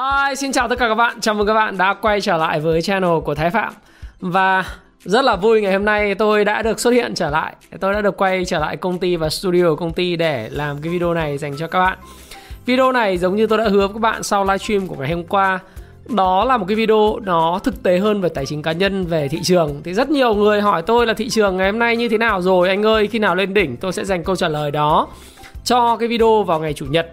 Hi, xin chào tất cả các bạn. Chào mừng các bạn đã quay trở lại với channel của Thái Phạm. Và rất là vui ngày hôm nay tôi đã được xuất hiện trở lại. Tôi đã được quay trở lại công ty và studio của công ty để làm cái video này dành cho các bạn. Video này giống như tôi đã hứa với các bạn sau livestream của ngày hôm qua đó là một cái video nó thực tế hơn về tài chính cá nhân về thị trường thì rất nhiều người hỏi tôi là thị trường ngày hôm nay như thế nào rồi anh ơi khi nào lên đỉnh tôi sẽ dành câu trả lời đó cho cái video vào ngày chủ nhật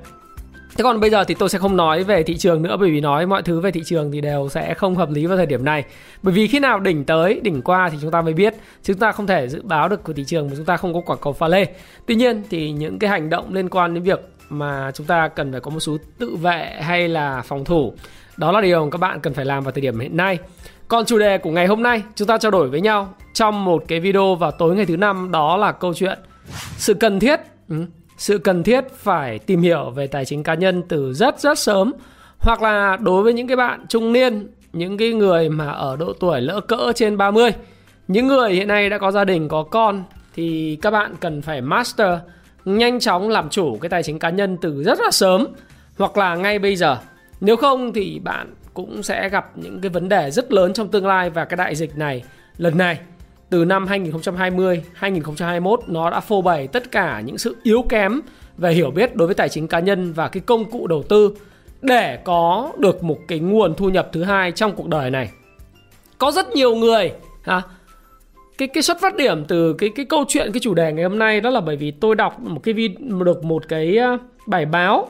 Thế còn bây giờ thì tôi sẽ không nói về thị trường nữa bởi vì nói mọi thứ về thị trường thì đều sẽ không hợp lý vào thời điểm này. Bởi vì khi nào đỉnh tới, đỉnh qua thì chúng ta mới biết. Chúng ta không thể dự báo được của thị trường mà chúng ta không có quả cầu pha lê. Tuy nhiên thì những cái hành động liên quan đến việc mà chúng ta cần phải có một số tự vệ hay là phòng thủ đó là điều các bạn cần phải làm vào thời điểm hiện nay. Còn chủ đề của ngày hôm nay chúng ta trao đổi với nhau trong một cái video vào tối ngày thứ năm đó là câu chuyện sự cần thiết ừ, sự cần thiết phải tìm hiểu về tài chính cá nhân từ rất rất sớm. Hoặc là đối với những cái bạn trung niên, những cái người mà ở độ tuổi lỡ cỡ trên 30, những người hiện nay đã có gia đình, có con thì các bạn cần phải master nhanh chóng làm chủ cái tài chính cá nhân từ rất là sớm. Hoặc là ngay bây giờ. Nếu không thì bạn cũng sẽ gặp những cái vấn đề rất lớn trong tương lai và cái đại dịch này lần này từ năm 2020, 2021 nó đã phô bày tất cả những sự yếu kém về hiểu biết đối với tài chính cá nhân và cái công cụ đầu tư để có được một cái nguồn thu nhập thứ hai trong cuộc đời này. Có rất nhiều người ha, cái cái xuất phát điểm từ cái cái câu chuyện cái chủ đề ngày hôm nay đó là bởi vì tôi đọc một cái video được một cái ờ, bài báo.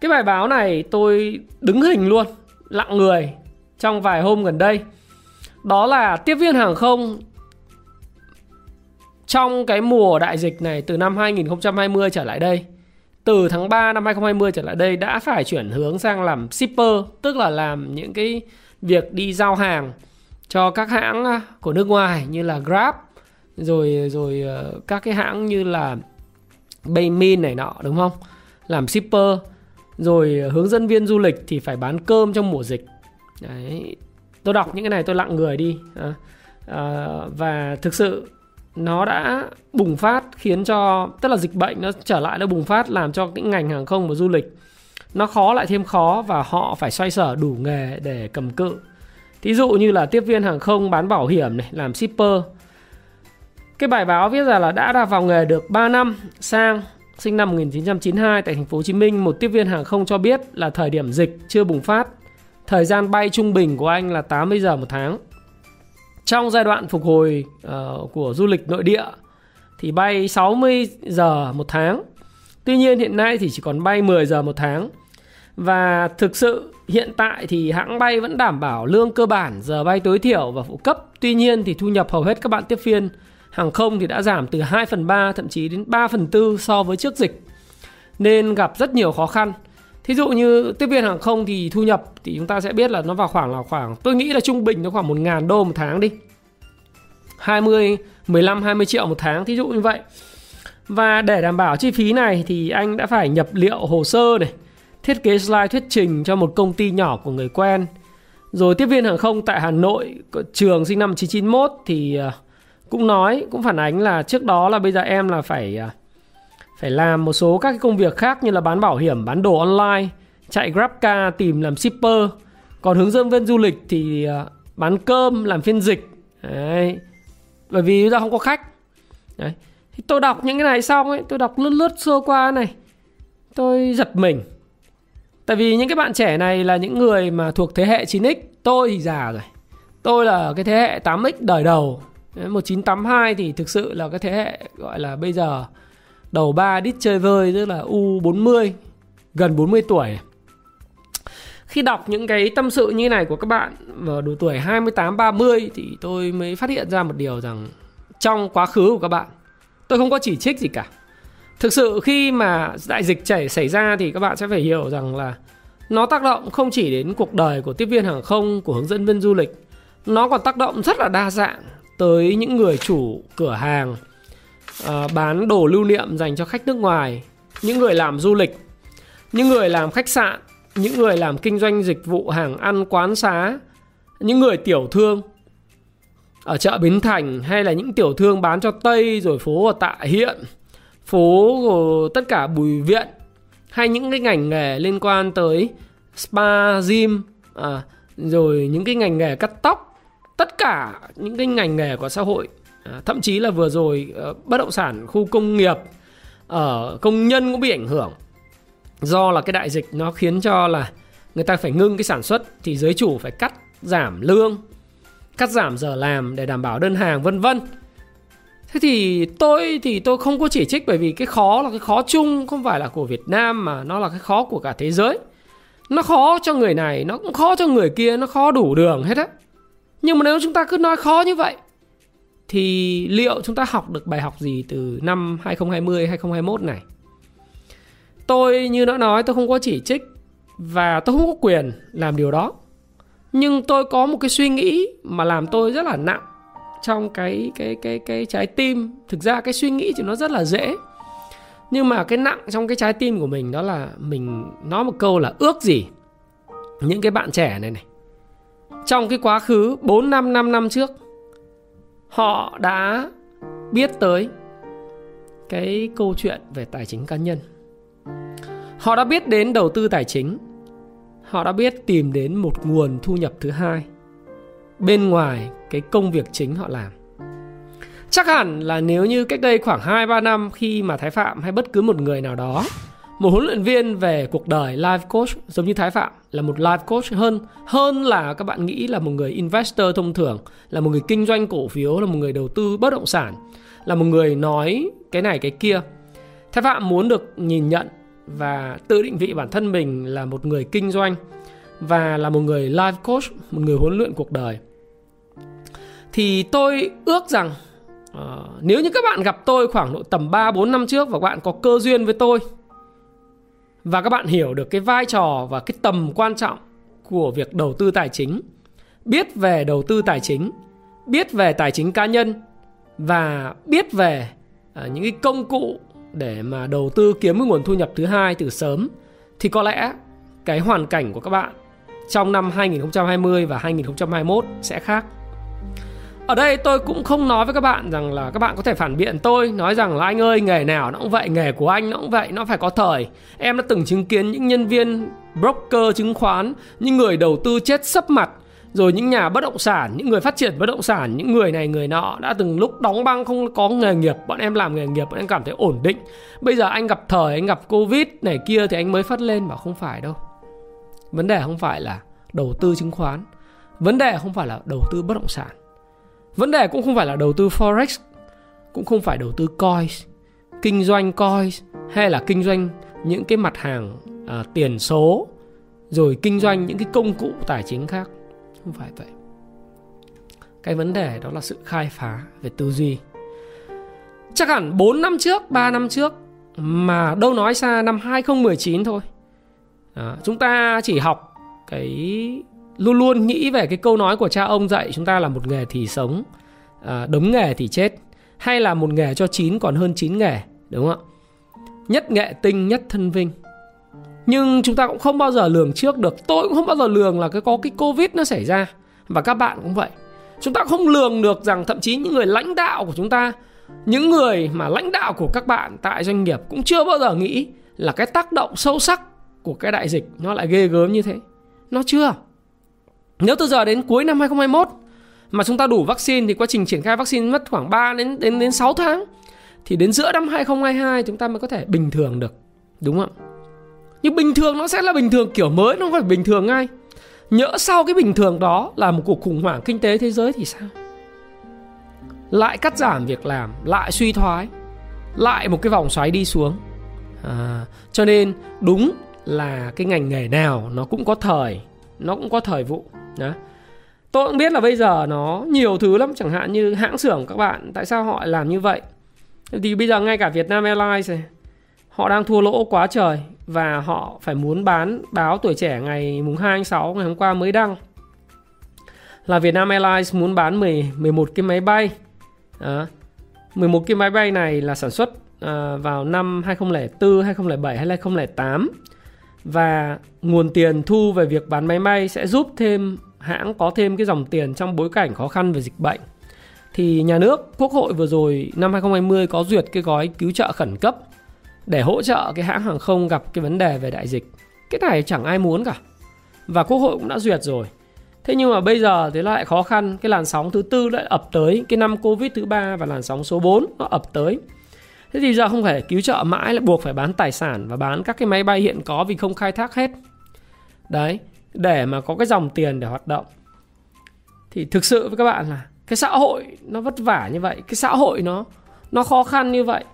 Cái bài báo này tôi đứng hình luôn, lặng người trong vài hôm gần đây. Đó là tiếp viên hàng không trong cái mùa đại dịch này từ năm 2020 trở lại đây từ tháng 3 năm 2020 trở lại đây đã phải chuyển hướng sang làm shipper tức là làm những cái việc đi giao hàng cho các hãng à, của nước ngoài như là Grab rồi rồi ờ, các cái hãng như là Baymin này nọ đúng không? Làm shipper rồi ờ, hướng dẫn viên du lịch thì phải bán cơm trong mùa dịch. Đấy tôi đọc những cái này tôi lặng người đi à, à, và thực sự nó đã bùng phát, khiến cho, tức là dịch bệnh nó trở lại, nó bùng phát làm cho cái ngành hàng không và du lịch nó khó lại thêm khó và họ phải xoay sở đủ nghề để cầm cự. Thí dụ như là tiếp viên hàng không bán bảo hiểm này, làm shipper. Cái bài báo viết ra là đã ra vào nghề được 3 năm, sang sinh năm 1992 tại thành phố Hồ Chí Minh, một tiếp viên hàng không cho biết là thời điểm dịch chưa bùng phát. Thời gian bay trung bình của anh là 80 giờ một tháng trong giai đoạn phục hồi uh, của du lịch nội địa thì bay 60 giờ một tháng. Tuy nhiên hiện nay thì chỉ còn bay 10 giờ một tháng. Và thực sự hiện tại thì hãng bay vẫn đảm bảo lương cơ bản, giờ bay tối thiểu và phụ cấp. Tuy nhiên thì thu nhập hầu hết các bạn tiếp viên hàng không thì đã giảm từ 2 phần 3 thậm chí đến 3 phần 4 so với trước dịch. Nên gặp rất nhiều khó khăn. Thí dụ như tiếp viên hàng không thì thu nhập thì chúng ta sẽ biết là nó vào khoảng là khoảng tôi nghĩ là trung bình nó khoảng 1 ngàn đô một tháng đi. 20, 15, 20 triệu một tháng thí dụ như vậy. Và để đảm bảo chi phí này thì anh đã phải nhập liệu hồ sơ này, thiết kế slide thuyết trình cho một công ty nhỏ của người quen. Rồi tiếp viên hàng không tại Hà Nội, trường sinh năm 1991 thì à, cũng nói, cũng phản ánh là trước đó là bây giờ em là phải à, phải làm một số các cái công việc khác như là bán bảo hiểm, bán đồ online, chạy GrabCar tìm làm shipper. Còn hướng dẫn viên du lịch thì à, bán cơm, làm phiên dịch. Đấy. Bởi vì chúng ta không có khách. Đấy. Thì tôi đọc những cái này xong ấy, tôi đọc lướt lướt sơ qua này. Tôi giật mình. Tại vì những cái bạn trẻ này là những người mà thuộc thế hệ 9X, tôi thì già rồi. Tôi là cái thế hệ 8X đời đầu. 1982 thì thực sự là cái thế hệ gọi là bây giờ đầu ba đít chơi vơi, tức là U40 gần 40 tuổi. Khi đọc những cái tâm sự như này của các bạn vào độ tuổi 28 30 thì tôi mới phát hiện ra một điều rằng trong quá khứ của các bạn, tôi không có chỉ trích gì cả thực sự khi mà đại dịch chảy, xảy ra thì các bạn sẽ phải hiểu rằng là nó tác động không chỉ đến cuộc đời của tiếp viên hàng không, của hướng dẫn viên du lịch, nó còn tác động rất là đa dạng tới những người chủ cửa hàng uh, bán đồ lưu niệm dành cho khách nước ngoài những người làm du lịch những người làm khách sạn những người làm kinh doanh dịch vụ hàng ăn quán xá những người tiểu thương ở chợ Bến Thành hay là những tiểu thương bán cho Tây rồi phố ở Tạ Hiện phố của tất cả Bùi Viện hay những cái ngành nghề liên quan tới spa, gym à, rồi những cái ngành nghề cắt tóc tất cả những cái ngành nghề của xã hội. Ờ, thậm chí là vừa rồi ờ, bất động sản khu công nghiệp ở công nhân cũng bị ảnh hưởng. Do là cái đại dịch nó khiến cho là người ta phải ngưng cái sản xuất thì giới chủ phải cắt giảm lương, cắt giảm giờ làm để đảm bảo đơn hàng, vân vân. Thế thì tôi thì tôi không có chỉ trích bởi vì cái khó là cái khó chung, không phải là của Việt Nam mà nó là cái khó của cả thế giới. Nó khó cho người này, nó cũng khó cho người kia, nó khó đủ đường hết á. Nhưng mà nếu chúng ta cứ nói khó như vậy thì liệu chúng ta học được bài học gì từ năm 2020 2021 này? Tôi, như đã nói, tôi không có chỉ trích và tôi không có quyền làm điều đó. Nhưng tôi có một cái suy nghĩ mà làm tôi rất là nặng trong cái cái cái cái trái tim. Thực ra cái suy nghĩ thì nó rất là dễ. Nhưng mà cái nặng trong cái trái tim của mình đó là mình nói một câu là ước gì những cái bạn trẻ này này. Trong cái quá khứ 4 năm 5 năm trước họ đã biết tới cái câu chuyện về tài chính cá nhân. Họ đã biết đến đầu tư tài chính. Họ đã biết tìm đến một nguồn thu nhập thứ hai. Bên ngoài cái công việc chính họ làm. Chắc hẳn là nếu như cách đây khoảng 2-3 năm khi mà Thái Phạm hay bất cứ một người nào đó một huấn luyện viên về cuộc đời life coach giống như Thái Phạm là một life coach hơn hơn là các bạn nghĩ là một người investor thông thường là một người kinh doanh cổ phiếu là một người đầu tư bất động sản là một người nói cái này cái kia Thái Phạm muốn được nhìn nhận và tự định vị bản thân mình là một người kinh doanh và là một người life coach, một người huấn luyện cuộc đời. Thì tôi ước rằng uh, nếu như các bạn gặp tôi khoảng độ tầm 3 4 năm trước và các bạn có cơ duyên với tôi và các bạn hiểu được cái vai trò và cái tầm quan trọng của việc đầu tư tài chính, biết về đầu tư tài chính, biết về tài chính cá nhân và biết về uh, những cái công cụ để mà đầu tư kiếm cái nguồn thu nhập thứ hai từ sớm thì có lẽ cái hoàn cảnh của các bạn trong năm 2020 và 2021 sẽ khác. Ở đây tôi cũng không nói với các bạn rằng là các bạn có thể phản biện tôi, Nói rằng là anh ơi, nghề nào nó cũng vậy, Nghề của anh nó cũng vậy, Nó phải có thời. Em đã từng chứng kiến những nhân viên broker, chứng khoán, Những người đầu tư chết sấp mặt, rồi những nhà bất động sản, những người phát triển bất động sản, những người này, người nọ đã từng lúc đóng băng không có nghề nghiệp, bọn em làm nghề nghiệp, bọn em cảm thấy ổn định. Bây giờ anh gặp thời, anh gặp covid này kia thì anh mới phát lên bảo không phải đâu. Vấn đề không phải là đầu tư chứng khoán, vấn đề không phải là đầu tư bất động sản vấn đề cũng không phải là đầu tư forex cũng không phải đầu tư coins kinh doanh coins hay là kinh doanh những cái mặt hàng à, tiền số rồi kinh doanh những cái công cụ tài chính khác. Không phải vậy. Cái vấn đề đó là sự khai phá về tư duy. Chắc hẳn 4 năm trước 3 năm trước mà đâu nói xa năm 2019 thôi. À, chúng ta chỉ học cái luôn luôn nghĩ về cái câu nói của cha ông dạy chúng ta là một nghề thì sống à, đống nghề thì chết hay là một nghề cho chín còn hơn chín nghề đúng không ạ? Nhất nghệ tinh nhất thân vinh. Nhưng chúng ta cũng không bao giờ lường trước được. Tôi cũng không bao giờ lường là cái có cái covid nó xảy ra. Và các bạn cũng vậy. Chúng ta không lường được rằng thậm chí những người lãnh đạo của chúng ta những người mà lãnh đạo của các bạn tại doanh nghiệp cũng chưa bao giờ nghĩ là cái tác động sâu sắc của cái đại dịch nó lại ghê gớm như thế. Nó chưa nếu từ giờ đến cuối năm 2021 mà chúng ta đủ vaccine thì quá trình triển khai vaccine mất khoảng 3 đến đến đến 6 tháng thì đến giữa năm 2022 chúng ta mới có thể bình thường được đúng không nhưng bình thường nó sẽ là bình thường kiểu mới nó không phải bình thường ngay. Nhỡ sau cái bình thường đó là một cuộc khủng hoảng kinh tế thế giới thì sao? Lại cắt giảm việc làm lại suy thoái lại một cái vòng xoáy đi xuống. À, cho nên đúng là cái ngành nghề nào nó cũng có thời nó cũng có thời vụ đó. Tôi cũng biết là bây giờ nó nhiều thứ lắm chẳng hạn như hãng xưởng các bạn tại sao họ làm như vậy? Thì bây giờ ngay cả Việt Nam Airlines này họ đang thua lỗ quá trời và họ phải muốn bán báo tuổi trẻ ngày mùng 2 tháng 6 ngày hôm qua mới đăng là Vietnam Airlines muốn bán 10, 11 cái máy bay. À, 11 cái máy bay này là sản xuất à, vào năm 2004, 2007 hay 2008 và nguồn tiền thu về việc bán máy may sẽ giúp thêm hãng có thêm cái dòng tiền trong bối cảnh khó khăn về dịch bệnh. Thì nhà nước, Quốc hội vừa rồi năm 2020 có duyệt cái gói cứu trợ khẩn cấp để hỗ trợ cái hãng hàng không gặp cái vấn đề về đại dịch. Cái này chẳng ai muốn cả. Và Quốc hội cũng đã duyệt rồi. Thế nhưng mà bây giờ thì lại khó khăn, cái làn sóng thứ tư lại ập tới, cái năm Covid thứ ba và làn sóng số 4 nó ập tới. Thế thì giờ không phải cứu trợ mãi là buộc phải bán tài sản và bán các cái máy bay hiện có vì không khai thác hết. Đấy, để mà có cái dòng tiền để hoạt động. Thì thực sự với các bạn là cái xã hội nó vất vả như vậy, cái xã hội nó nó khó khăn như vậy.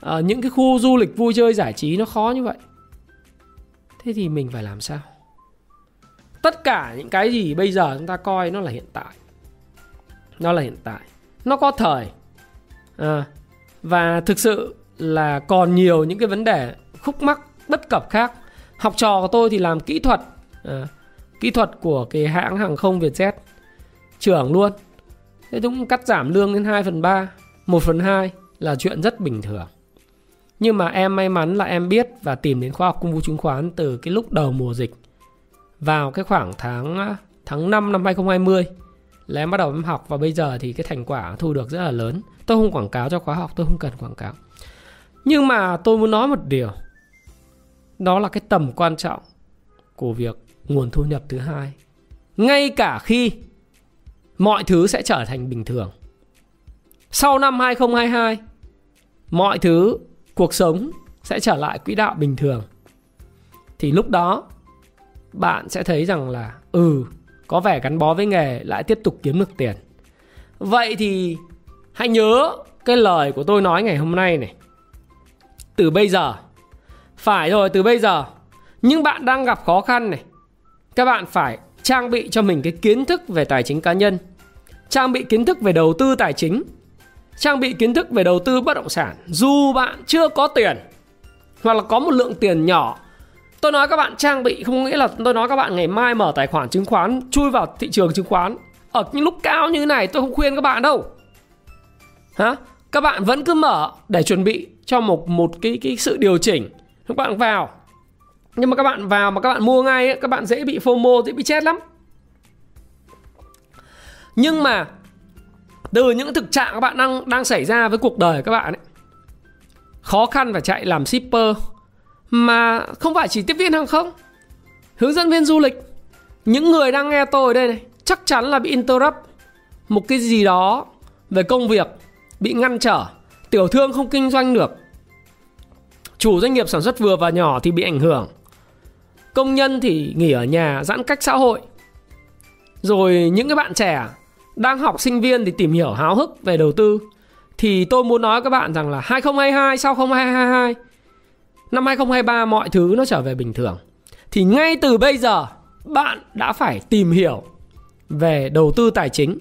À, những cái khu du lịch vui chơi giải trí nó khó như vậy. Thế thì mình phải làm sao? tất cả những cái gì bây giờ chúng ta coi nó là hiện tại nó là hiện tại nó có thời à, và thực sự là còn nhiều những cái vấn đề khúc mắc bất cập khác. Học trò của tôi thì làm kỹ thuật à, kỹ thuật của cái hãng hàng không Vietjet. Trưởng luôn. Thế cũng cắt giảm lương đến 2 phần 3 1 phần 2 là chuyện rất bình thường. Nhưng mà em may mắn là em biết và tìm đến khoa học công vụ chứng khoán từ cái lúc đầu mùa dịch. Vào cái khoảng tháng à, tháng 5 năm 2020 là em bắt đầu em học và bây giờ thì cái thành quả thu được rất là lớn. Tôi không quảng cáo cho khóa học, tôi không cần quảng cáo. Nhưng mà tôi muốn nói một điều. Đó là cái tầm quan trọng của việc nguồn thu nhập thứ hai. Ngay cả khi mọi thứ sẽ trở thành bình thường. Sau năm 2022, mọi thứ cuộc sống sẽ trở lại quỹ đạo bình thường. Thì lúc đó bạn sẽ thấy rằng là ừ có vẻ gắn bó với nghề lại tiếp tục kiếm được tiền. Vậy thì hãy nhớ cái lời của tôi nói ngày hôm nay này. Từ bây giờ, phải rồi từ bây giờ, những bạn đang gặp khó khăn này, các bạn phải trang bị cho mình cái kiến thức về tài chính cá nhân, trang bị kiến thức về đầu tư tài chính, trang bị kiến thức về đầu tư bất động sản. Dù bạn chưa có tiền, hoặc là có một lượng tiền nhỏ Tôi nói các bạn trang bị không nghĩa là tôi nói các bạn ngày mai mở tài khoản chứng khoán chui vào thị trường chứng khoán. Ở những lúc cao như thế này tôi không khuyên các bạn đâu. Hả? Các bạn vẫn cứ mở để chuẩn bị cho một một cái cái sự điều chỉnh. Các bạn vào. Nhưng mà các bạn vào mà các bạn mua ngay ấy, các bạn dễ bị FOMO, dễ bị chết lắm. Nhưng mà từ những thực trạng các bạn đang đang xảy ra với cuộc đời các bạn ấy khó khăn phải chạy làm shipper mà không phải chỉ tiếp viên hàng không, hướng dẫn viên du lịch, những người đang nghe tôi đây này, chắc chắn là bị interrupt. Một cái gì đó về công việc bị ngăn trở, tiểu thương không kinh doanh được. Chủ doanh nghiệp sản xuất vừa và nhỏ thì bị ảnh hưởng. Công nhân thì nghỉ ở nhà giãn cách xã hội. Rồi những cái bạn trẻ đang học sinh viên thì tìm hiểu háo hức về đầu tư. Thì tôi muốn nói các bạn rằng là 2022 sau 2022 năm 2023 mọi thứ nó trở về bình thường. Thì ngay từ bây giờ, bạn đã phải tìm hiểu về đầu tư tài chính.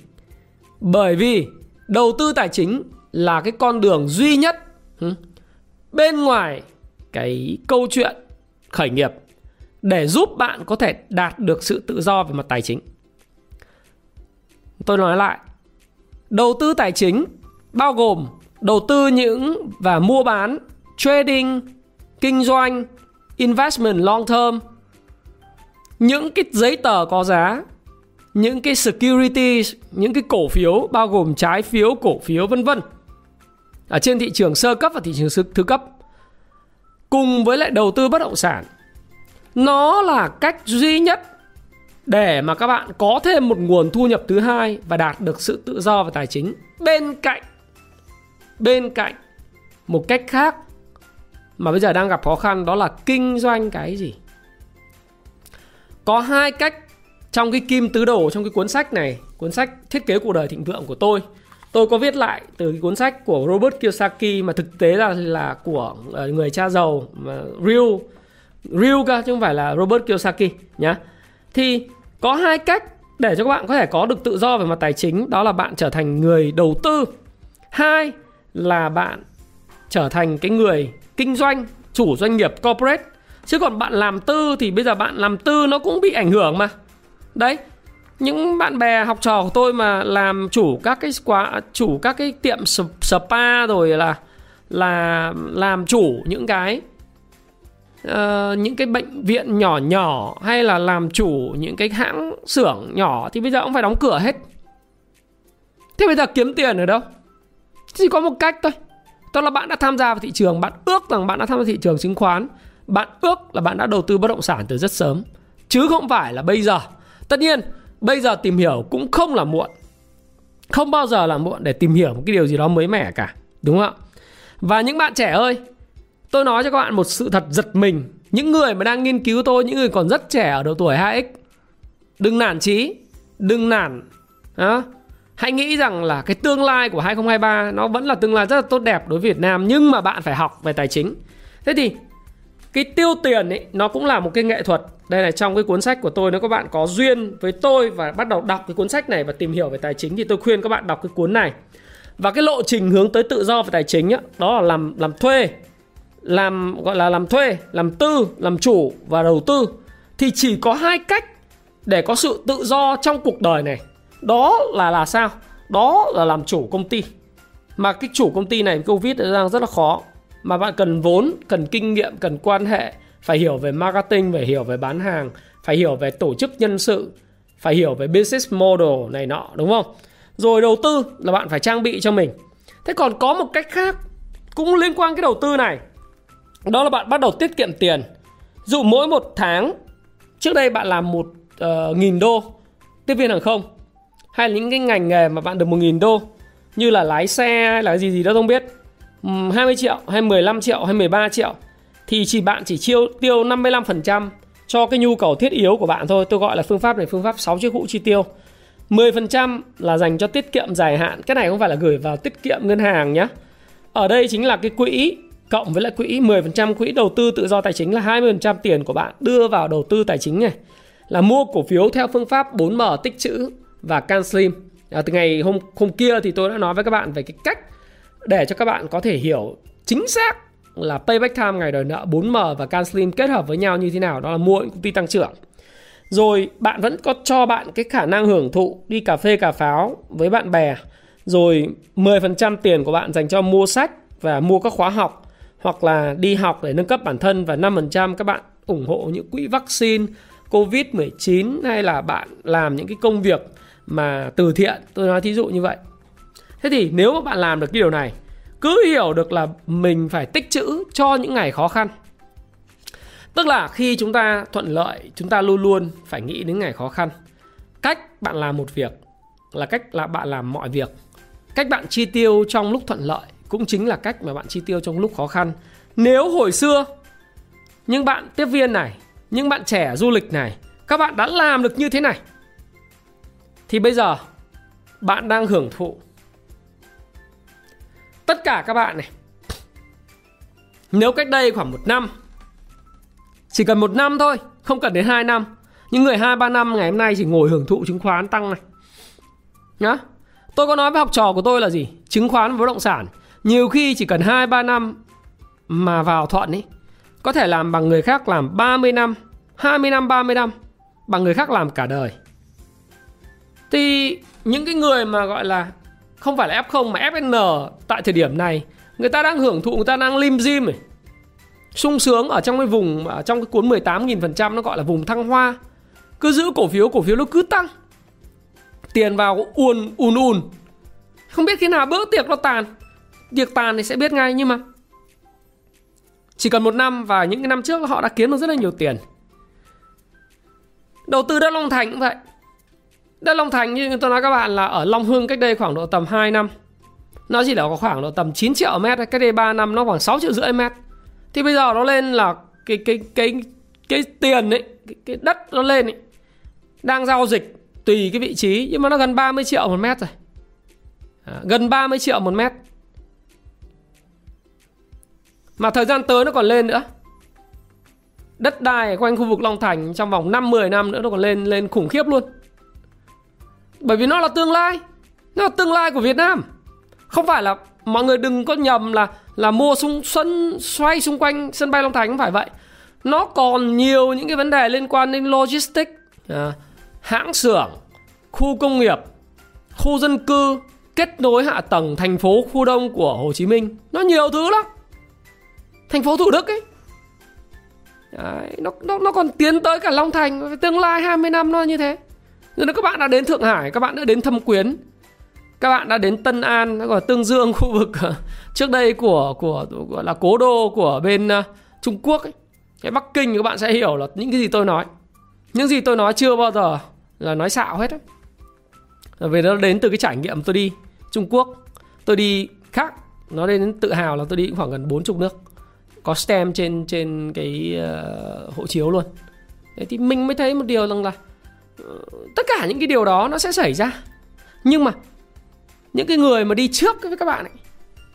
Bởi vì đầu tư tài chính là cái con đường duy nhất ừ, bên ngoài cái câu chuyện khởi nghiệp để giúp bạn có thể đạt được sự tự do về mặt tài chính. Tôi nói lại, đầu tư tài chính bao gồm đầu tư những và mua bán, trading kinh doanh, investment long term, những cái giấy tờ có giá, những cái securities, những cái cổ phiếu bao gồm trái phiếu, cổ phiếu vân vân. Ở trên thị trường sơ cấp và thị trường thứ cấp. Cùng với lại đầu tư bất động sản. Nó là cách duy nhất để mà các bạn có thêm một nguồn thu nhập thứ hai và đạt được sự tự do về tài chính bên cạnh bên cạnh một cách khác mà bây giờ đang gặp khó khăn đó là kinh doanh cái gì? Có hai cách trong cái kim tứ đồ, trong cái cuốn sách này, cuốn sách thiết kế cuộc đời thịnh vượng của tôi. Tôi có viết lại từ cái cuốn sách của Robert Kiyosaki mà thực tế là là của ờ, người cha giàu, mà real real cơ, chứ không phải là Robert Kiyosaki, nhá. Thì có hai cách để cho các bạn có thể có được tự do về mặt tài chính, đó là bạn trở thành người đầu tư. Hai là bạn trở thành cái người kinh doanh chủ doanh nghiệp corporate. Chứ còn bạn làm tư thì bây giờ bạn làm tư nó cũng bị ảnh hưởng mà. Đấy những bạn bè học trò của tôi mà làm chủ các cái quá chủ các cái tiệm spa rồi là là làm chủ những cái uh, những cái bệnh viện nhỏ nhỏ hay là làm chủ những cái hãng xưởng nhỏ thì bây giờ cũng phải đóng cửa hết. Thế bây giờ kiếm tiền ở đâu? Chỉ có một cách thôi tức là bạn đã tham gia vào thị trường, bạn ước rằng bạn đã tham gia thị trường chứng khoán, bạn ước là bạn đã đầu tư bất động sản từ rất sớm. Chứ không phải là bây giờ. Tất nhiên, bây giờ tìm hiểu cũng không là muộn. Không bao giờ là muộn để tìm hiểu một cái điều gì đó mới mẻ cả, đúng không ạ? Và những bạn trẻ ơi, tôi nói cho các bạn một sự thật giật mình. Những người mà đang nghiên cứu tôi, những người còn rất trẻ ở độ tuổi 2x đừng nản chí, đừng nản đó hãy nghĩ rằng là cái tương lai của 2023 nó vẫn là tương lai rất là tốt đẹp đối với Việt Nam nhưng mà bạn phải học về tài chính. Thế thì cái tiêu tiền ấy nó cũng là một cái nghệ thuật. Đây là trong cái cuốn sách của tôi nếu các bạn có duyên với tôi và bắt đầu đọc cái cuốn sách này và tìm hiểu về tài chính thì tôi khuyên các bạn đọc cái cuốn này. Và cái lộ trình hướng tới tự do về tài chính ấy, đó là làm làm thuê làm gọi là làm thuê làm tư làm chủ và đầu tư. Thì chỉ có hai cách để có sự tự do trong cuộc đời này đó là là sao? Đó là làm chủ công ty. Mà cái chủ công ty này covid đang rất là khó. Mà bạn cần vốn cần kinh nghiệm cần quan hệ phải hiểu về marketing phải hiểu về bán hàng phải hiểu về tổ chức nhân sự phải hiểu về business model này nọ đúng không? Rồi đầu tư là bạn phải trang bị cho mình. Thế còn có một cách khác cũng liên quan cái đầu tư này. Đó là bạn bắt đầu tiết kiệm tiền. Dụ mỗi một tháng trước đây bạn làm một uh, nghìn đô tiếp viên hàng không hay là những cái ngành nghề mà bạn được một nghìn đô, như là lái xe hay là gì gì đó không biết ừ, 20 triệu, hay 15 triệu, hay 13 triệu thì chỉ bạn chỉ chiêu, tiêu 55% cho cái nhu cầu thiết yếu của bạn thôi. Tôi gọi là phương pháp này, phương pháp 6 chiếc hũ chi tiêu. 10% là dành cho tiết kiệm dài hạn. Cái này không phải là gửi vào tiết kiệm ngân hàng nhé. Ở đây chính là cái quỹ cộng với lại quỹ 10% quỹ đầu tư tự do tài chính là 20% tiền của bạn đưa vào đầu tư tài chính này là mua cổ phiếu theo phương pháp 4M tích trữ và CanSlim. À, từ ngày hôm hôm kia thì tôi đã nói với các bạn về cái cách để cho các bạn có thể hiểu chính xác là payback time ngày đòi nợ 4M và CanSlim kết hợp với nhau như thế nào. Đó là mua những công ty tăng trưởng. Rồi bạn vẫn có cho bạn cái khả năng hưởng thụ đi cà phê cà pháo với bạn bè. Rồi 10% tiền của bạn dành cho mua sách và mua các khóa học hoặc là đi học để nâng cấp bản thân và 5% các bạn ủng hộ những quỹ vaccine Covid-19 hay là bạn làm những cái công việc mà từ thiện. Tôi nói thí dụ như vậy. Thế thì nếu mà bạn làm được cái điều này, cứ hiểu được là mình phải tích trữ cho những ngày khó khăn. Tức là khi chúng ta thuận lợi, chúng ta luôn luôn phải nghĩ đến ngày khó khăn. Cách bạn làm một việc là cách là bạn làm mọi việc. Cách bạn chi tiêu trong lúc thuận lợi cũng chính là cách mà bạn chi tiêu trong lúc khó khăn. Nếu hồi xưa, những bạn tiếp viên này, những bạn trẻ du lịch này, các bạn đã làm được như thế này thì bây giờ, bạn đang hưởng thụ tất cả các bạn này. Nếu cách đây khoảng một năm, chỉ cần một năm thôi, không cần đến 2 năm. Những người hai, ba năm ngày hôm nay chỉ ngồi hưởng thụ chứng khoán tăng này. Nhá. Tôi có nói với học trò của tôi là gì? Chứng khoán và bất động sản. Nhiều khi chỉ cần 2 3 năm mà vào thuận ấy có thể làm bằng người khác làm 30 năm 20 năm 30 năm, bằng người khác làm cả đời thì những cái người mà gọi là không phải là F0 mà FN tại thời điểm này, người ta đang hưởng thụ, người ta đang lim dim này sung sướng ở trong cái vùng, ở trong cái cuốn 18.000% nó gọi là vùng thăng hoa. Cứ giữ cổ phiếu cổ phiếu nó cứ tăng. Tiền vào uồn ùn ùn không biết khi nào bữa tiệc nó tàn. Tiệc tàn thì sẽ biết ngay, nhưng mà chỉ cần một năm và những cái năm trước họ đã kiếm được rất là nhiều tiền. Đầu tư đất long thành cũng vậy đất long thành như tôi nói các bạn là ở long hưng cách đây khoảng độ tầm 2 năm. Nó chỉ là có khoảng độ tầm 9 triệu mét cách đây 3 năm nó khoảng 6 triệu rưỡi mét. Thì bây giờ nó lên là cái cái cái cái tiền ấy cái, cái đất nó lên ấy đang giao dịch tùy cái vị trí nhưng mà nó gần 30 triệu một mét rồi. À, gần 30 triệu một mét. Mà thời gian tới nó còn lên nữa. Đất đai quanh khu vực Long Thành trong vòng 5-10 năm nữa nó còn lên lên khủng khiếp luôn bởi vì nó là tương lai. Nó là tương lai của Việt Nam. Không phải là mọi người đừng có nhầm là là mua xung xuân xoay xung quanh sân bay Long Thành không phải vậy. Nó còn nhiều những cái vấn đề liên quan đến logistics à, hãng xưởng khu công nghiệp khu dân cư kết nối hạ tầng thành phố khu đông của Hồ Chí Minh. Nó nhiều thứ lắm. Thành phố Thủ Đức ấy. Đấy, nó, nó, nó còn tiến tới cả Long Thành. Tương lai 20 năm nó như thế. Rồi các bạn đã đến Thượng Hải Các bạn đã đến Thâm Quyến Các bạn đã đến Tân An Gọi Tương Dương khu vực Trước đây của của gọi là cố đô Của bên uh, Trung Quốc ấy. Cái Bắc Kinh các bạn sẽ hiểu là những cái gì tôi nói Những gì tôi nói chưa bao giờ Là nói xạo hết ấy. Vì nó đến từ cái trải nghiệm tôi đi Trung Quốc Tôi đi khác Nó đến tự hào là tôi đi khoảng gần 40 nước có stem trên trên cái uh, hộ chiếu luôn Thế thì mình mới thấy một điều rằng là tất cả những cái điều đó nó sẽ xảy ra. Nhưng mà những cái người mà đi trước với các bạn ấy,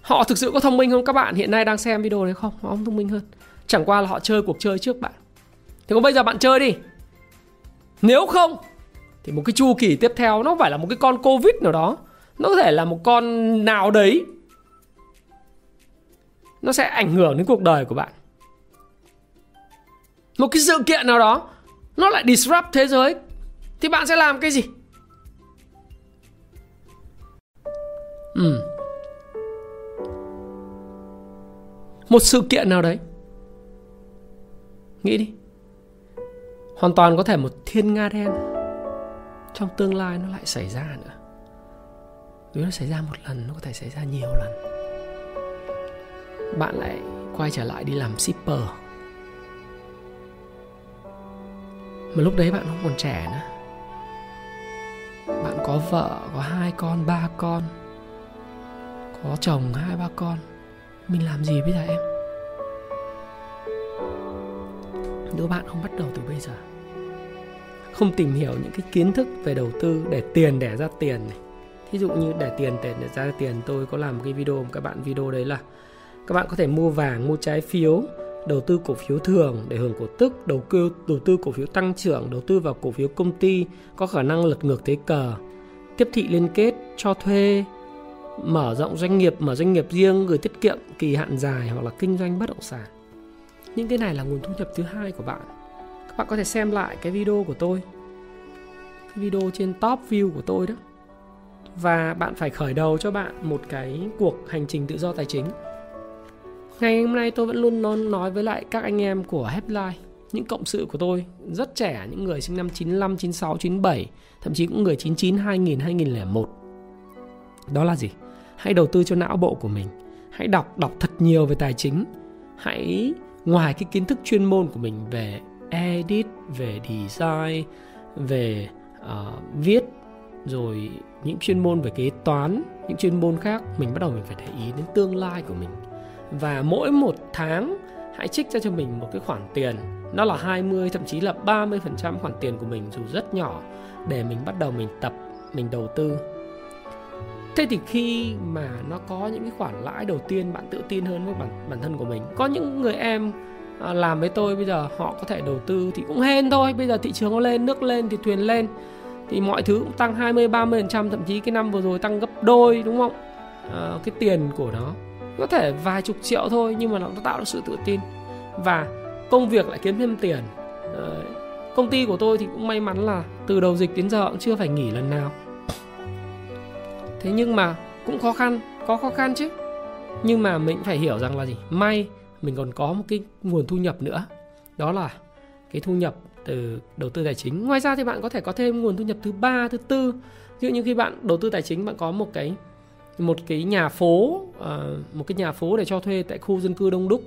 họ thực sự có thông minh không? Các bạn hiện nay đang xem video này không? Họ không thông minh hơn. Chẳng qua là họ chơi cuộc chơi trước bạn. Thế còn bây giờ bạn chơi đi. Nếu không, thì một cái chu kỳ tiếp theo nó phải là một cái con covid nào đó. Nó có thể là một con nào đấy. Nó sẽ ảnh hưởng đến cuộc đời của bạn. Một cái sự kiện nào đó, nó lại disrupt thế giới thì bạn sẽ làm cái gì? Ừ. một sự kiện nào đấy? Nghĩ đi. Hoàn toàn có thể một thiên nga đen. Trong tương lai nó lại xảy ra nữa. Nếu nó xảy ra một lần, nó có thể xảy ra nhiều lần. Bạn lại quay trở lại đi làm shipper. Mà lúc đấy bạn không còn trẻ nữa có vợ, có hai con, ba con, có chồng hai, ba con. Mình làm gì bây giờ em? Nếu bạn không bắt đầu từ bây giờ. Không tìm hiểu những cái kiến thức về đầu tư để tiền đẻ ra tiền này. Thí dụ như để tiền để ra tiền, tôi có làm một cái video các bạn video đấy là các bạn có thể mua vàng, mua trái phiếu, đầu tư cổ phiếu thường để hưởng cổ tức, đầu tư đầu tư cổ phiếu tăng trưởng, đầu tư vào cổ phiếu công ty, có khả năng lật ngược thế cờ tiếp thị liên kết cho thuê, mở rộng doanh nghiệp, mở doanh nghiệp riêng, gửi tiết kiệm, kỳ hạn dài hoặc là kinh doanh bất động sản. Những cái này là nguồn thu nhập thứ hai của bạn. Các bạn có thể xem lại cái video của tôi, cái video trên top view của tôi đó. Và bạn phải khởi đầu cho bạn một cái cuộc hành trình tự do tài chính. Ngày hôm nay tôi vẫn luôn nói với lại các anh em của Headline những cộng sự của tôi rất trẻ những người sinh năm 95, 96, 97 thậm chí cũng người 99, 2000, 2001 đó là gì? Hãy đầu tư cho não bộ của mình. Hãy đọc đọc thật nhiều về tài chính. Hãy ngoài cái kiến thức chuyên môn của mình về edit về design về uh, viết rồi những chuyên môn về kế toán những chuyên môn khác mình bắt đầu mình phải để ý đến tương lai của mình. Và mỗi một tháng hãy trích ra cho mình một cái khoản tiền nó là 20 thậm chí là 30% khoản tiền của mình dù rất nhỏ để mình bắt đầu mình tập mình đầu tư. Thế thì khi mà nó có những cái khoản lãi đầu tiên bạn tự tin hơn với bản bản thân của mình. Có những người em à, làm với tôi bây giờ họ có thể đầu tư thì cũng hên thôi. Bây giờ thị trường nó lên nước lên thì thuyền lên thì mọi thứ cũng tăng 20 30% thậm chí cái năm vừa rồi tăng gấp đôi đúng không? À, cái tiền của nó có thể vài chục triệu thôi nhưng mà nó tạo được sự tự tin. Và công việc lại kiếm thêm tiền. Đấy. công ty của tôi thì cũng may mắn là từ đầu dịch đến giờ cũng chưa phải nghỉ lần nào. Thế nhưng mà cũng khó khăn, có khó khăn chứ. Nhưng mà mình phải hiểu rằng là gì? May mình còn có một cái nguồn thu nhập nữa. Đó là cái thu nhập từ đầu tư tài chính. Ngoài ra thì bạn có thể có thêm nguồn thu nhập thứ ba, thứ tư. Ví dụ như khi bạn đầu tư tài chính, bạn có một cái một cái nhà phố ờ, một cái nhà phố để cho thuê tại khu dân cư đông đúc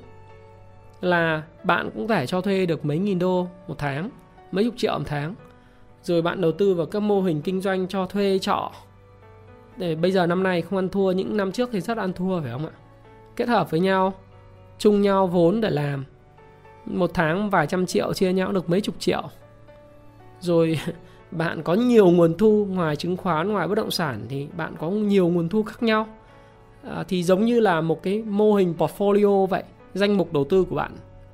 là bạn cũng thể cho thuê được mấy nghìn đô một tháng mấy chục triệu một tháng. Rồi bạn đầu tư vào các mô hình kinh doanh cho thuê trọ. Để bây giờ năm nay không ăn thua những năm trước thì rất ăn thua phải không ạ? Kết hợp với nhau chung nhau vốn để làm. Một tháng vài trăm triệu chia nhau được mấy chục triệu. Rồi bạn có nhiều nguồn thu ngoài chứng khoán ngoài bất động sản thì bạn có nhiều nguồn thu khác nhau. À, thì giống như là một cái mô hình portfolio vậy danh mục đầu tư của bạn.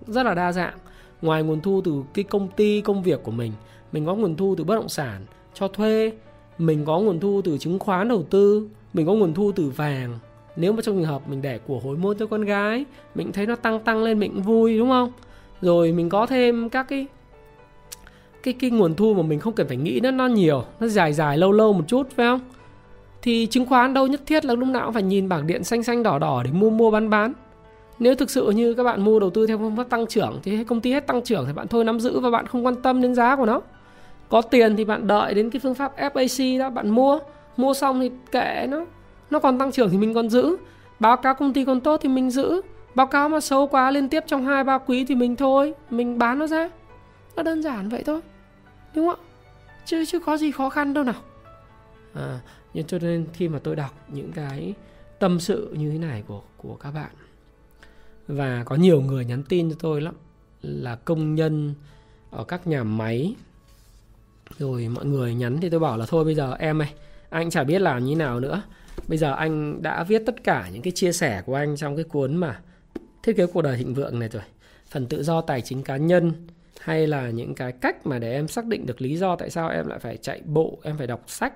Rất là đa dạng. Ngoài nguồn thu từ cái công ty, công việc của mình mình có nguồn thu từ bất động sản cho thuê, mình có nguồn thu từ chứng khoán đầu tư, mình có nguồn thu từ vàng. Nếu mà trong trường hợp mình để của hối môn cho con gái, mình thấy nó tăng tăng lên mình cũng vui, đúng không? Rồi mình có thêm các cái cái cái nguồn thu mà mình không cần phải nghĩ nó nó nhiều, nó dài dài lâu lâu một chút, phải không? Thì chứng khoán đâu nhất thiết là lúc nào cũng phải nhìn bảng điện xanh xanh đỏ đỏ để mua mua bán bán nếu thực sự như các bạn mua đầu tư theo phương pháp tăng trưởng thì công ty hết tăng trưởng thì bạn thôi nắm giữ và bạn không quan tâm đến giá của nó. Có tiền thì bạn đợi đến cái phương pháp FAC đó bạn mua. Mua xong thì kệ nó. Nó còn tăng trưởng thì mình còn giữ. Báo cáo công ty còn tốt thì mình giữ. Báo cáo mà xấu quá liên tiếp trong hai ba quý thì mình thôi. Mình bán nó ra. Nó đơn giản vậy thôi. Đúng không ạ? Chứ chứ có gì khó khăn đâu nào. À, nhưng cho nên khi mà tôi đọc những cái tâm sự như thế này của của các bạn và có nhiều người nhắn tin cho tôi lắm, là công nhân ở các nhà máy. Rồi mọi người nhắn thì tôi bảo là thôi bây giờ em ơi, anh chả biết làm như nào nữa. Bây giờ anh đã viết tất cả những cái chia sẻ của anh trong cái cuốn mà thiết kế cuộc đời thịnh vượng này rồi. Phần tự do tài chính cá nhân, hay là những cái cách mà để em xác định được lý do tại sao em lại phải chạy bộ, em phải đọc sách.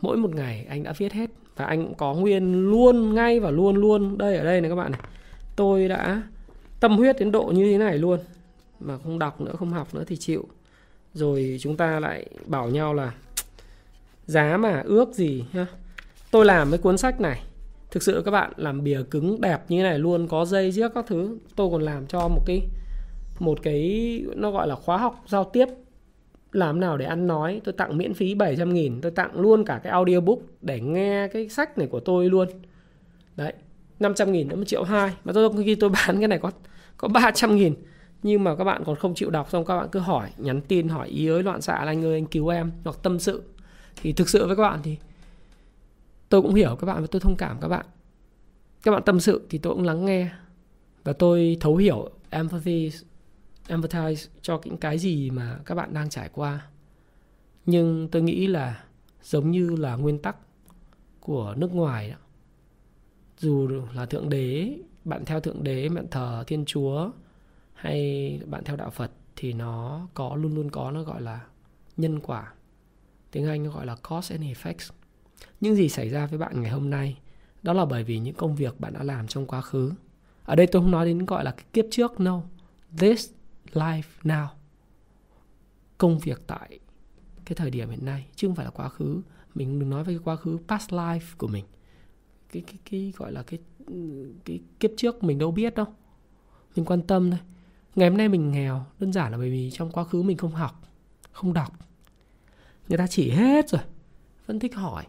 Mỗi một ngày anh đã viết hết và anh cũng có nguyên luôn, ngay và luôn luôn. Đây, ở đây này các bạn này tôi đã tâm huyết đến độ như thế này luôn, mà không đọc nữa, không học nữa thì chịu. Rồi chúng ta lại bảo nhau là, giá mà ước gì ha tôi làm cái cuốn sách này, thực sự các bạn làm bìa cứng đẹp như thế này luôn, có dây giết các thứ, tôi còn làm cho một cái một cái nó gọi là khóa học giao tiếp, làm nào để ăn nói, tôi tặng miễn phí 700 nghìn, tôi tặng luôn cả cái audiobook để nghe cái sách này của tôi luôn. Đấy. 500 nghìn đến một triệu hai. Mà tôi, khi tôi bán cái này có có 300 nghìn. Nhưng mà các bạn còn không chịu đọc, xong các bạn cứ hỏi, nhắn tin, hỏi ý ới, loạn xạ, là anh ơi, anh cứu em, hoặc tâm sự. Thì thực sự với các bạn thì tôi cũng hiểu các bạn và tôi thông cảm các bạn. Các bạn tâm sự thì tôi cũng lắng nghe. Và tôi thấu hiểu, empathy, empathize cho những cái gì mà các bạn đang trải qua. Nhưng tôi nghĩ là giống như là nguyên tắc của nước ngoài đó dù là thượng đế, bạn theo thượng đế, bạn thờ thiên chúa hay bạn theo đạo phật thì nó có, luôn luôn có, nó gọi là nhân quả. Tiếng anh nó gọi là cause and effects. Những gì xảy ra với bạn ngày hôm nay, đó là bởi vì những công việc bạn đã làm trong quá khứ. Ở đây tôi không nói đến gọi là cái kiếp trước no this life now. Công việc tại cái thời điểm hiện nay, chứ không phải là quá khứ. Mình đừng nói về cái quá khứ, past life của mình cái cái cái gọi là cái cái kiếp trước mình đâu biết đâu. Mình quan tâm thôi. Ngày hôm nay mình nghèo, đơn giản là bởi vì trong quá khứ mình không học, không đọc. Người ta chỉ hết rồi, vẫn thích hỏi.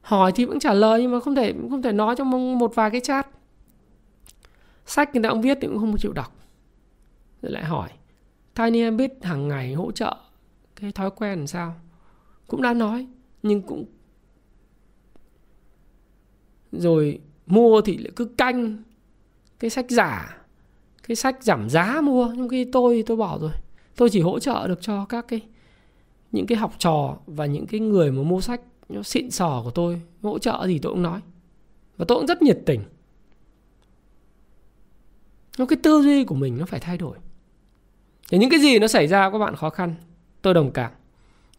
Hỏi thì vẫn trả lời nhưng mà không thể không thể nói trong một vài cái chat. Sách người ta cũng viết thì cũng không chịu đọc. Rồi lại hỏi, Tiny em biết hàng ngày hỗ trợ cái thói quen làm sao? Cũng đã nói, nhưng cũng rồi mua thì lại cứ canh cái sách giả, cái sách giảm giá mua. Nhưng khi tôi tôi bỏ rồi, tôi chỉ hỗ trợ được cho các cái, những cái học trò và những cái người mà mua sách nó xịn sò của tôi. Hỗ trợ gì tôi cũng nói. Và tôi cũng rất nhiệt tình. Nó cái tư duy của mình nó phải thay đổi. Thì những cái gì nó xảy ra, các bạn khó khăn, tôi đồng cảm.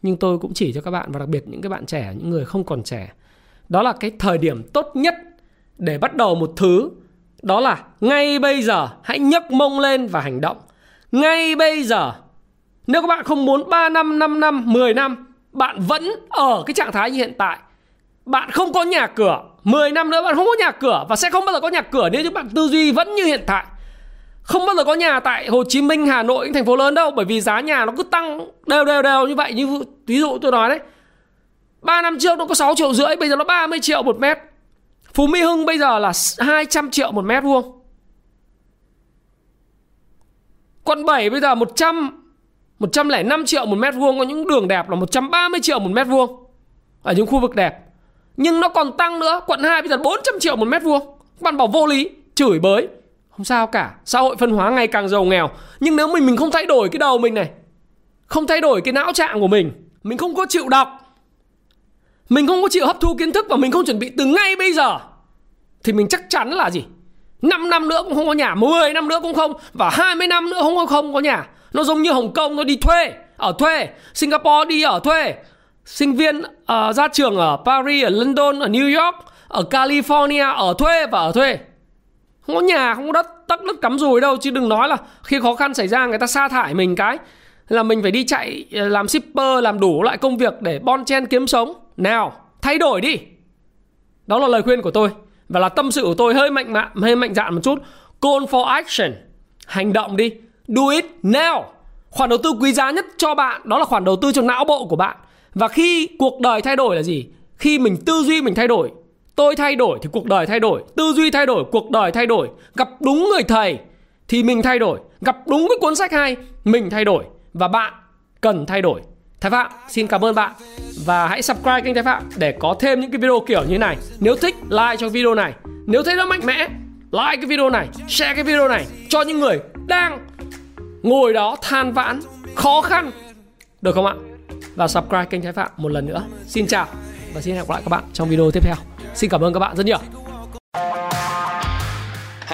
Nhưng tôi cũng chỉ cho các bạn, và đặc biệt những cái bạn trẻ, những người không còn trẻ đó là cái thời điểm tốt nhất để bắt đầu một thứ. Đó là ngay bây giờ hãy nhấc mông lên và hành động. Ngay bây giờ nếu các bạn không muốn 3 năm, 5 năm, 10 năm Bạn vẫn ở cái trạng thái như hiện tại. Bạn không có nhà cửa 10 năm nữa bạn không có nhà cửa Và sẽ không bao giờ có nhà cửa nếu như bạn tư duy vẫn như hiện tại. Không bao giờ có nhà tại Hồ Chí Minh, Hà Nội, những thành phố lớn đâu Bởi vì giá nhà nó cứ tăng đều đều đều như vậy. Như ví dụ tôi nói đấy 3 năm trước nó có 6 triệu rưỡi Bây giờ nó 30 triệu một mét Phú Mỹ Hưng bây giờ là 200 triệu một mét vuông Quận 7 bây giờ 100 105 triệu một mét vuông có những đường đẹp là 130 triệu một mét vuông ở những khu vực đẹp. Nhưng nó còn tăng nữa, quận 2 bây giờ 400 triệu một mét vuông. Bạn bảo vô lý, chửi bới. Không sao cả, xã hội phân hóa ngày càng giàu nghèo. Nhưng nếu mình mình không thay đổi cái đầu mình này, không thay đổi cái não trạng của mình, mình không có chịu đọc, mình không có chịu hấp thu kiến thức và mình không chuẩn bị từ ngay bây giờ thì mình chắc chắn là gì? 5 năm nữa cũng không có nhà, 10 năm nữa cũng không và 20 năm nữa không có không có nhà. Nó giống như Hồng Kông nó đi thuê, ở thuê, Singapore đi ở thuê, sinh viên uh, ra trường ở Paris, ở London, ở New York, ở California ở thuê và ở thuê. Không có nhà, không có đất, tắc đất cắm rùi đâu chứ đừng nói là khi khó khăn xảy ra người ta sa thải mình cái là mình phải đi chạy ờ, làm shipper, làm đủ loại công việc để bon chen kiếm sống. Nào, thay đổi đi. Đó là lời khuyên của tôi và là tâm sự của tôi hơi mạnh mạn, hơi mạnh dạn một chút. Call for action. Hành động đi. Do it now. Khoản đầu tư quý giá nhất cho bạn đó là khoản đầu tư cho não bộ của bạn. Và khi cuộc đời thay đổi là gì? Khi mình tư duy mình thay đổi, tôi thay đổi thì cuộc đời thay đổi, tư duy thay đổi, cuộc đời thay đổi. Gặp đúng người thầy thì mình thay đổi, gặp đúng cái cuốn sách hay, mình thay đổi và bạn cần thay đổi. Thái Phạm xin cảm ơn bạn và hãy subscribe kênh Thái Phạm để có thêm những cái video kiểu như này. Nếu thích like cho video này, nếu thấy nó mạnh mẽ, like cái video này, share cái video này cho những người đang ngồi đó than vãn, khó khăn. Được không ạ? Và subscribe kênh Thái Phạm một lần nữa. Xin chào và xin hẹn gặp lại các bạn trong video tiếp theo. Xin cảm ơn các bạn rất nhiều.